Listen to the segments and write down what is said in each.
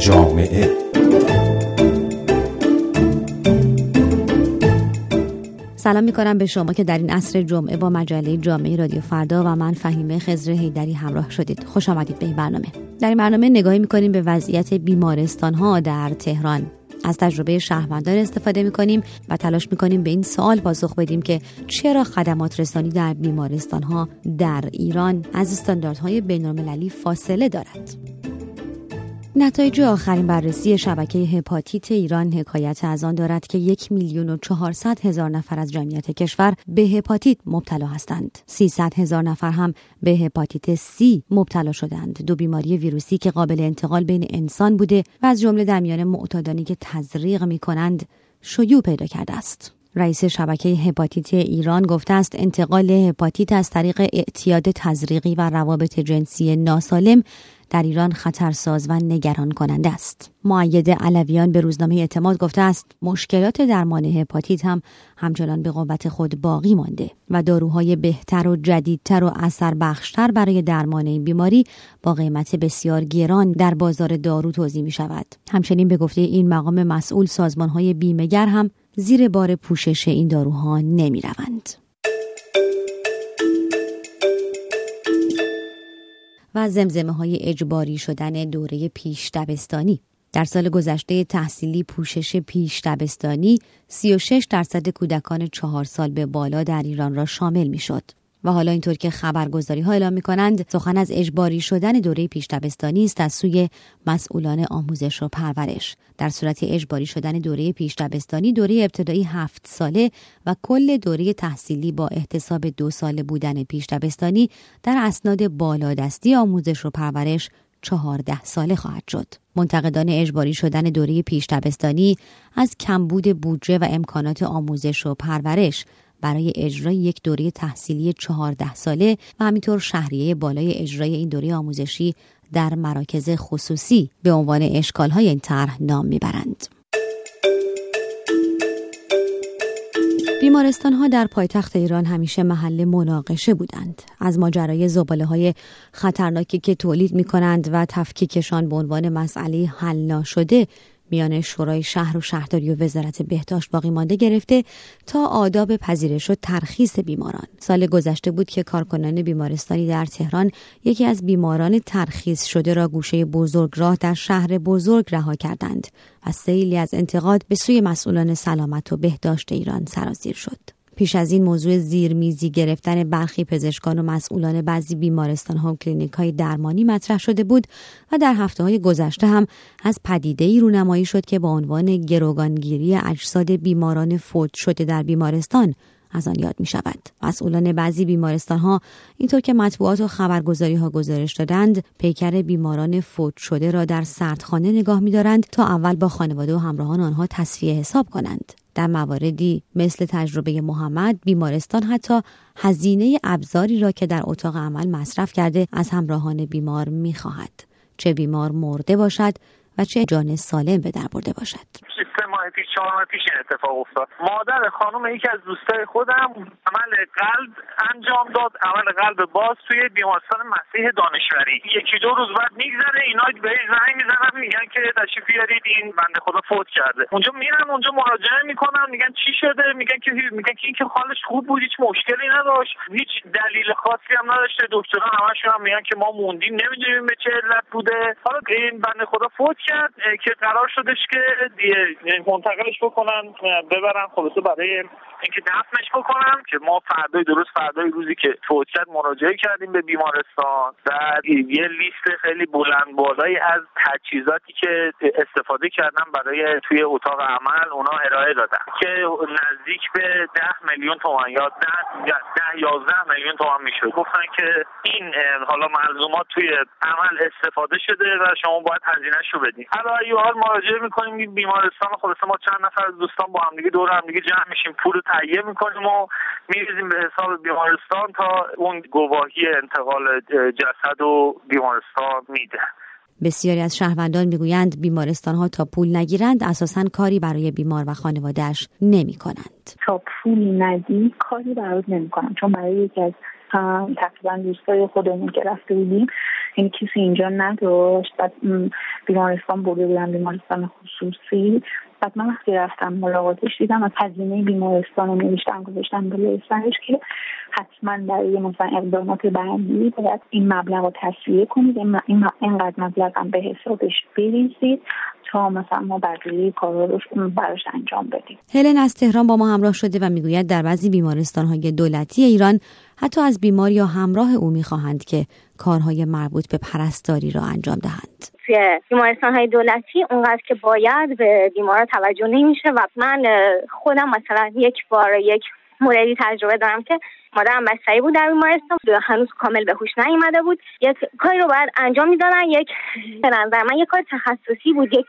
جامعه. سلام می کنم به شما که در این عصر جمعه با مجله جامعه رادیو فردا و من فهیمه خزر هیدری همراه شدید. خوش آمدید به این برنامه. در این برنامه نگاهی می کنیم به وضعیت بیمارستان ها در تهران. از تجربه شهروندان استفاده می کنیم و تلاش می کنیم به این سوال پاسخ بدیم که چرا خدمات رسانی در بیمارستان ها در ایران از استانداردهای بین فاصله دارد. نتایج آخرین بررسی شبکه هپاتیت ایران حکایت از آن دارد که یک میلیون و چهارصد هزار نفر از جمعیت کشور به هپاتیت مبتلا هستند. 300 هزار نفر هم به هپاتیت C مبتلا شدند. دو بیماری ویروسی که قابل انتقال بین انسان بوده و از جمله در میان معتادانی که تزریق می کنند شیوع پیدا کرده است. رئیس شبکه هپاتیت ایران گفته است انتقال هپاتیت از طریق اعتیاد تزریقی و روابط جنسی ناسالم در ایران خطرساز و نگران کننده است. معید علویان به روزنامه اعتماد گفته است مشکلات درمان هپاتیت هم همچنان به قوت خود باقی مانده و داروهای بهتر و جدیدتر و اثر بخشتر برای درمان این بیماری با قیمت بسیار گران در بازار دارو توضیح می شود. همچنین به گفته این مقام مسئول سازمانهای بیمهگر هم زیر بار پوشش این داروها نمی روند. و زمزمه های اجباری شدن دوره پیش دبستانی در سال گذشته تحصیلی پوشش پیش دبستانی 36 درصد کودکان چهار سال به بالا در ایران را شامل می شد. و حالا اینطور که خبرگزاری ها اعلام می کنند سخن از اجباری شدن دوره پیش دبستانی است از سوی مسئولان آموزش و پرورش در صورت اجباری شدن دوره پیش دبستانی دوره ابتدایی هفت ساله و کل دوره تحصیلی با احتساب دو ساله بودن پیش دبستانی در اسناد بالادستی آموزش و پرورش چهارده ساله خواهد شد. منتقدان اجباری شدن دوره پیش دبستانی از کمبود بودجه و امکانات آموزش و پرورش برای اجرای یک دوره تحصیلی چهارده ساله و همینطور شهریه بالای اجرای این دوره آموزشی در مراکز خصوصی به عنوان اشکالهای این طرح نام می‌برند. بیمارستان ها در پایتخت ایران همیشه محل مناقشه بودند. از ماجرای زباله های خطرناکی که تولید می کنند و تفکیکشان به عنوان مسئله حل ناشده میان شورای شهر و شهرداری و وزارت بهداشت باقی مانده گرفته تا آداب پذیرش و ترخیص بیماران. سال گذشته بود که کارکنان بیمارستانی در تهران یکی از بیماران ترخیص شده را گوشه بزرگ راه در شهر بزرگ رها کردند و سیلی از انتقاد به سوی مسئولان سلامت و بهداشت ایران سرازیر شد. پیش از این موضوع زیرمیزی گرفتن برخی پزشکان و مسئولان بعضی بیمارستان و کلینیک های درمانی مطرح شده بود و در هفته های گذشته هم از پدیده ای رونمایی شد که با عنوان گروگانگیری اجساد بیماران فوت شده در بیمارستان از آن یاد می شود. مسئولان بعضی بیمارستان ها اینطور که مطبوعات و خبرگزاری ها گزارش دادند پیکر بیماران فوت شده را در سردخانه نگاه می دارند تا اول با خانواده و همراهان آنها تصفیه حساب کنند. در مواردی مثل تجربه محمد بیمارستان حتی هزینه ابزاری را که در اتاق عمل مصرف کرده از همراهان بیمار می خواهد. چه بیمار مرده باشد و چه جان سالم به در برده باشد. ماه پیش چهار ماه پیش این اتفاق افتاد. مادر خانم یکی از دوستای خودم عمل قلب انجام داد. عمل قلب باز توی بیمارستان مسیح دانشوری. یکی دو روز بعد میگذره اینا بهش زنگ می‌زنن میگن که تشریف بیارید این بنده خدا فوت کرده. اونجا میرن اونجا مراجعه می‌کنن میگن چی شده؟ میگن که میگن که اینکه حالش خوب بود هیچ مشکلی نداشت. هیچ دلیل خاصی هم نداشته. دکترها همشون هم میگن که ما موندیم نمی‌دونیم به چه علت بوده. حالا این بنده خدا فوت کرد که قرار شدش که منتقلش بکنن ببرن خلاصه برای اینکه دفنش بکنن که ما فردای درست فردای روزی که فوت مراجعه کردیم به بیمارستان در یه لیست خیلی بلند بالایی از تجهیزاتی که استفاده کردن برای توی اتاق عمل اونا ارائه دادن. که نزدیک به ده میلیون تومان یا ده, ده یازده میلیون تومان می‌شد. گفتن که این حالا ملزومات توی عمل استفاده شده و شما باید هزینهش رو بدین. حالا حال مراجعه می‌کنیم بیمارستان خلاصه ما چند نفر از دوستان با هم دیگه دور هم دیگه جمع میشیم پول رو تهیه می‌کنیم و میریزیم به حساب بیمارستان تا اون گواهی انتقال جسد و بیمارستان میده بسیاری از شهروندان می‌گویند بیمارستان ها تا پول نگیرند اساسا کاری برای بیمار و خانوادهش نمی کنند. تا پول ندی کاری برات نمی کنند چون برای یکی از تقریبا دوستای خودمون که رفته بودیم یعنی کسی اینجا نداشت. بعد بیمارستان برده بودن بیمارستان خصوصی. بعد من وقتی رفتم ملاقاتش دیدم از هزینه بیمارستان رو نوشتم گذاشتم به سرش که حتما برای مثلا اقدامات بعدی باید این مبلغ رو تصویه کنید. اینقدر مبلغ هم به حسابش بریزید تا مثلا ما بقیه کارا رو براش انجام بدیم. هلن از تهران با ما همراه شده و می‌گوید در بعضی بیمارستان های دولتی ایران حتی از بیمار یا همراه او می‌خواهند که کارهای مربوط به پرستاری را انجام دهند. توی بیمارستان های دولتی اونقدر که باید به بیمارا توجه نمیشه و من خودم مثلا یک بار یک موردی تجربه دارم که مادرم بستری بود در بیمارستان هنوز کامل به هوش نیومده بود. یک کاری رو باید انجام می‌دادن یک به نظر من یک کار تخصصی بود یک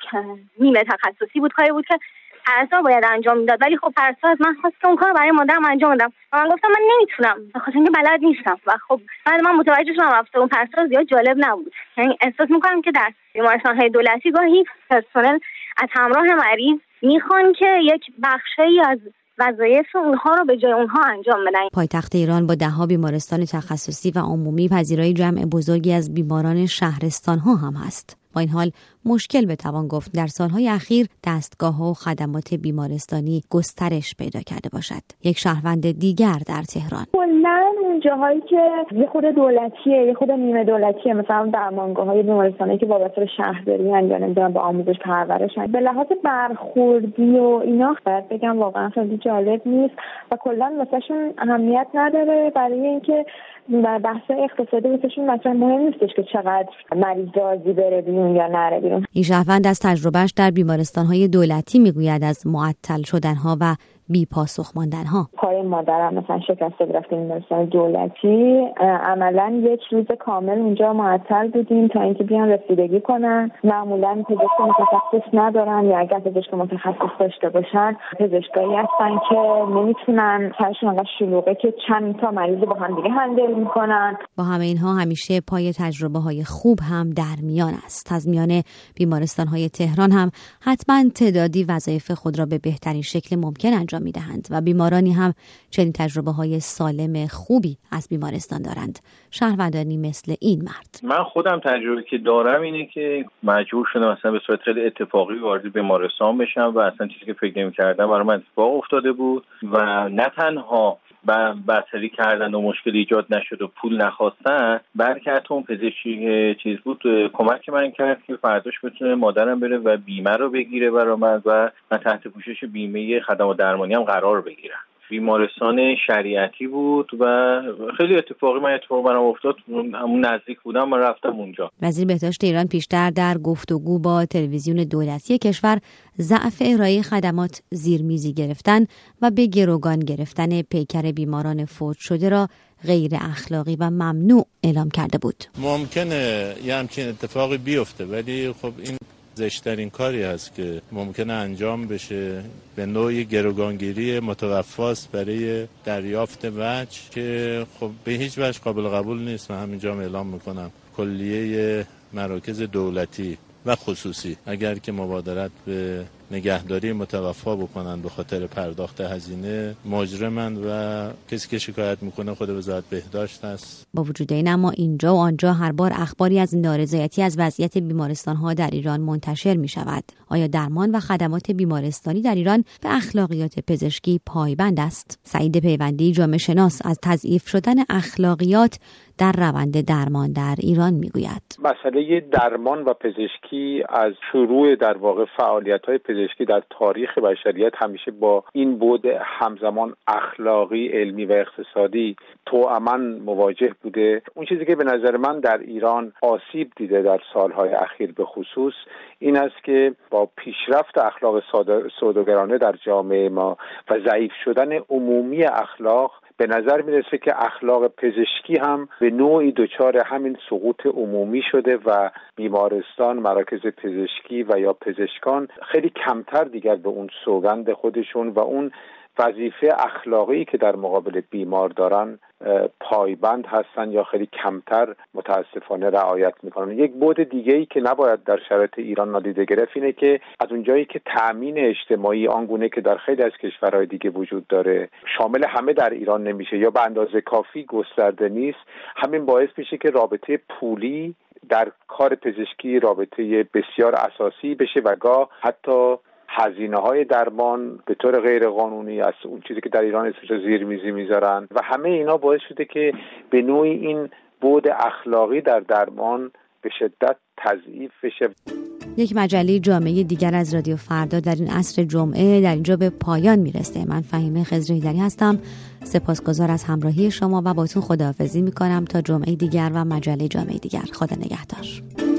نیمه تخصصی بود کاری بود که پرستار باید انجام می‌داد. ولی خب پرستار از من خواست اون کار برای مادرم انجام بدم و من گفتم من نمی‌تونم. بخاطر اینکه بلد نیستم. و خب بعد من متوجه شدم اون پرستار زیاد جالب نبود. یعنی احساس می‌کنم که در بیمارستان های دولتی گاهی پرسنل از همراه مریض می‌خوان که یک بخشی از وظایف اونها رو به جای اونها انجام بدن. پایتخت ایران با دهها بیمارستان تخصصی و عمومی پذیرای جمع بزرگی از بیماران شهرستان ها هم هست. با این حال مشکل بتوان گفت. در سالهای اخیر دستگاه و خدمات بیمارستانی گسترش پیدا کرده باشد. یک شهروند دیگر در تهران. کلا جاهایی که یه خود دولتیه یه خود نیمه دولتیه مثلا درمانگاه های بیمارستانی که وابسته به شهرداری یا نمی‌دونم به آموزش پرورش. به لحاظ برخوردی و اینا باید بگم واقعا خیلی جالب نیست و کلا واسهشون اهمیت نداره. برای اینکه در بحث اقتصادی واسهشون مثلا مهم نیستش که چقدر مریض راضی بره بیرون یا نره بیرون. این شهروند از تجربهش در بیمارستان های دولتی می‌گوید از معطل شدن ها و بی پاسخ ماندن ها پای مادرم مثلا شکسته رفتیم بیمارستان دولتی. عملا یک روز کامل اونجا معطل بودیم تا اینکه بیان رسیدگی کنن. معمولا پزشک متخصص ندارن یا اگر پزشک متخصص داشته باشن پزشکایی هستن که نمی‌تونن سرشون انقدر شلوغه که چند تا مریض با هم دیگه هندل می‌کنن. با همه اینها همیشه پای تجربه های خوب هم در میان است. از میان بیمارستان های تهران هم حتما تعدادی وظایف خود را به بهترین شکل ممکن انجام می‌دهند و بیمارانی هم چنین تجربه های سالم خوبی از بیمارستان دارند. شهروندانی مثل این مرد. من خودم تجربه که دارم اینه که مجبور شدم اصلا به صورت خیلی اتفاقی وارد بیمارستان بشم و اصلا چیزی که فکر نمی کردم برای من اتفاق افتاده بود و نه تنها بطری کردن و مشکل ایجاد نشد و پول نخواستن بلکه حتی اون پزشکی چیز بود کمک من کرد که فرداش بتونه مادرم بره و بیمه رو بگیره برای من و من تحت پوشش بیمه خدمات درمانی هم قرار بگیرم. بیمارستان شریعتی بود و خیلی اتفاقی من اتفاق برام افتاد. همون نزدیک بودم من رفتم اونجا. وزیر بهداشت ایران پیشتر در گفتگو با تلویزیون دولتی کشور ضعف ارائه خدمات زیرمیزی گرفتن و به گروگان گرفتن پیکر بیماران فوت شده را غیر اخلاقی و ممنوع اعلام کرده بود. ممکنه یه همچین اتفاقی بیفته ولی خب این زشترین کاری هست که ممکنه انجام بشه به نوعی گروگانگیری متوفاست برای دریافت وجه که خب به هیچ وجه قابل قبول نیست. و همینجا اعلام می‌کنم. کلیه مراکز دولتی و خصوصی. اگر که مبادرت به نگهداری متوفا بکنن به خاطر پرداخت هزینه. مجرمند و کسی که شکایت می‌کنه خود وزارت بهداشت است. با وجود این اما اینجا و آنجا هر بار اخباری از نارضایتی از وضعیت بیمارستان ها در ایران منتشر می شود آیا درمان و خدمات بیمارستانی در ایران به اخلاقیات پزشکی پایبند است؟ سعید پیوندی جامعه شناس از تضعیف شدن اخلاقیات در روند درمان در ایران می‌گوید. مسئله درمان و پزشکی از شروع در واقع فعالیت های پزشکی در تاریخ بشریت همیشه با این بود همزمان اخلاقی علمی و اقتصادی امن مواجه بوده. اون چیزی که به نظر من در ایران آسیب دیده در سالهای اخیر به خصوص این است که با پیشرفت اخلاق سوداگرانه در جامعه ما و ضعیف شدن عمومی اخلاق به نظر می‌رسه که اخلاق پزشکی هم به نوعی دچار همین سقوط عمومی شده و بیمارستان مراکز پزشکی و یا پزشکان خیلی کمتر دیگر به اون سوگند خودشون و اون وظیفه اخلاقی که در مقابل بیمار دارن پایبند هستن یا خیلی کمتر متاسفانه رعایت می‌کنن. یک بود دیگه ای که نباید در شرایط ایران نادیده گرفت اینه که از اونجایی که تأمین اجتماعی آنگونه که در خیلی از کشورهای دیگه وجود داره شامل همه در ایران نمیشه یا به اندازه کافی گسترده نیست همین باعث میشه که رابطه پولی در کار پزشکی رابطه بسیار اساسی بشه و گاه حتی هزینه های درمان به طور غیر قانونی از اون چیزی که در ایران اسمش زیر میزی می‌ذارن و همه اینا باعث شده که به نوعی این بود اخلاقی در درمان به شدت تضعیف بشه. یک مجله جامعه دیگر از رادیو فردا در این عصر جمعه در اینجا به پایان می‌رسه. من فهیمه خزرهیدری هستم. سپاسگزار از همراهی شما و باتون خداحافظی می‌کنم تا جمعه دیگر و مجله جامعه دیگر. خدا نگهدار.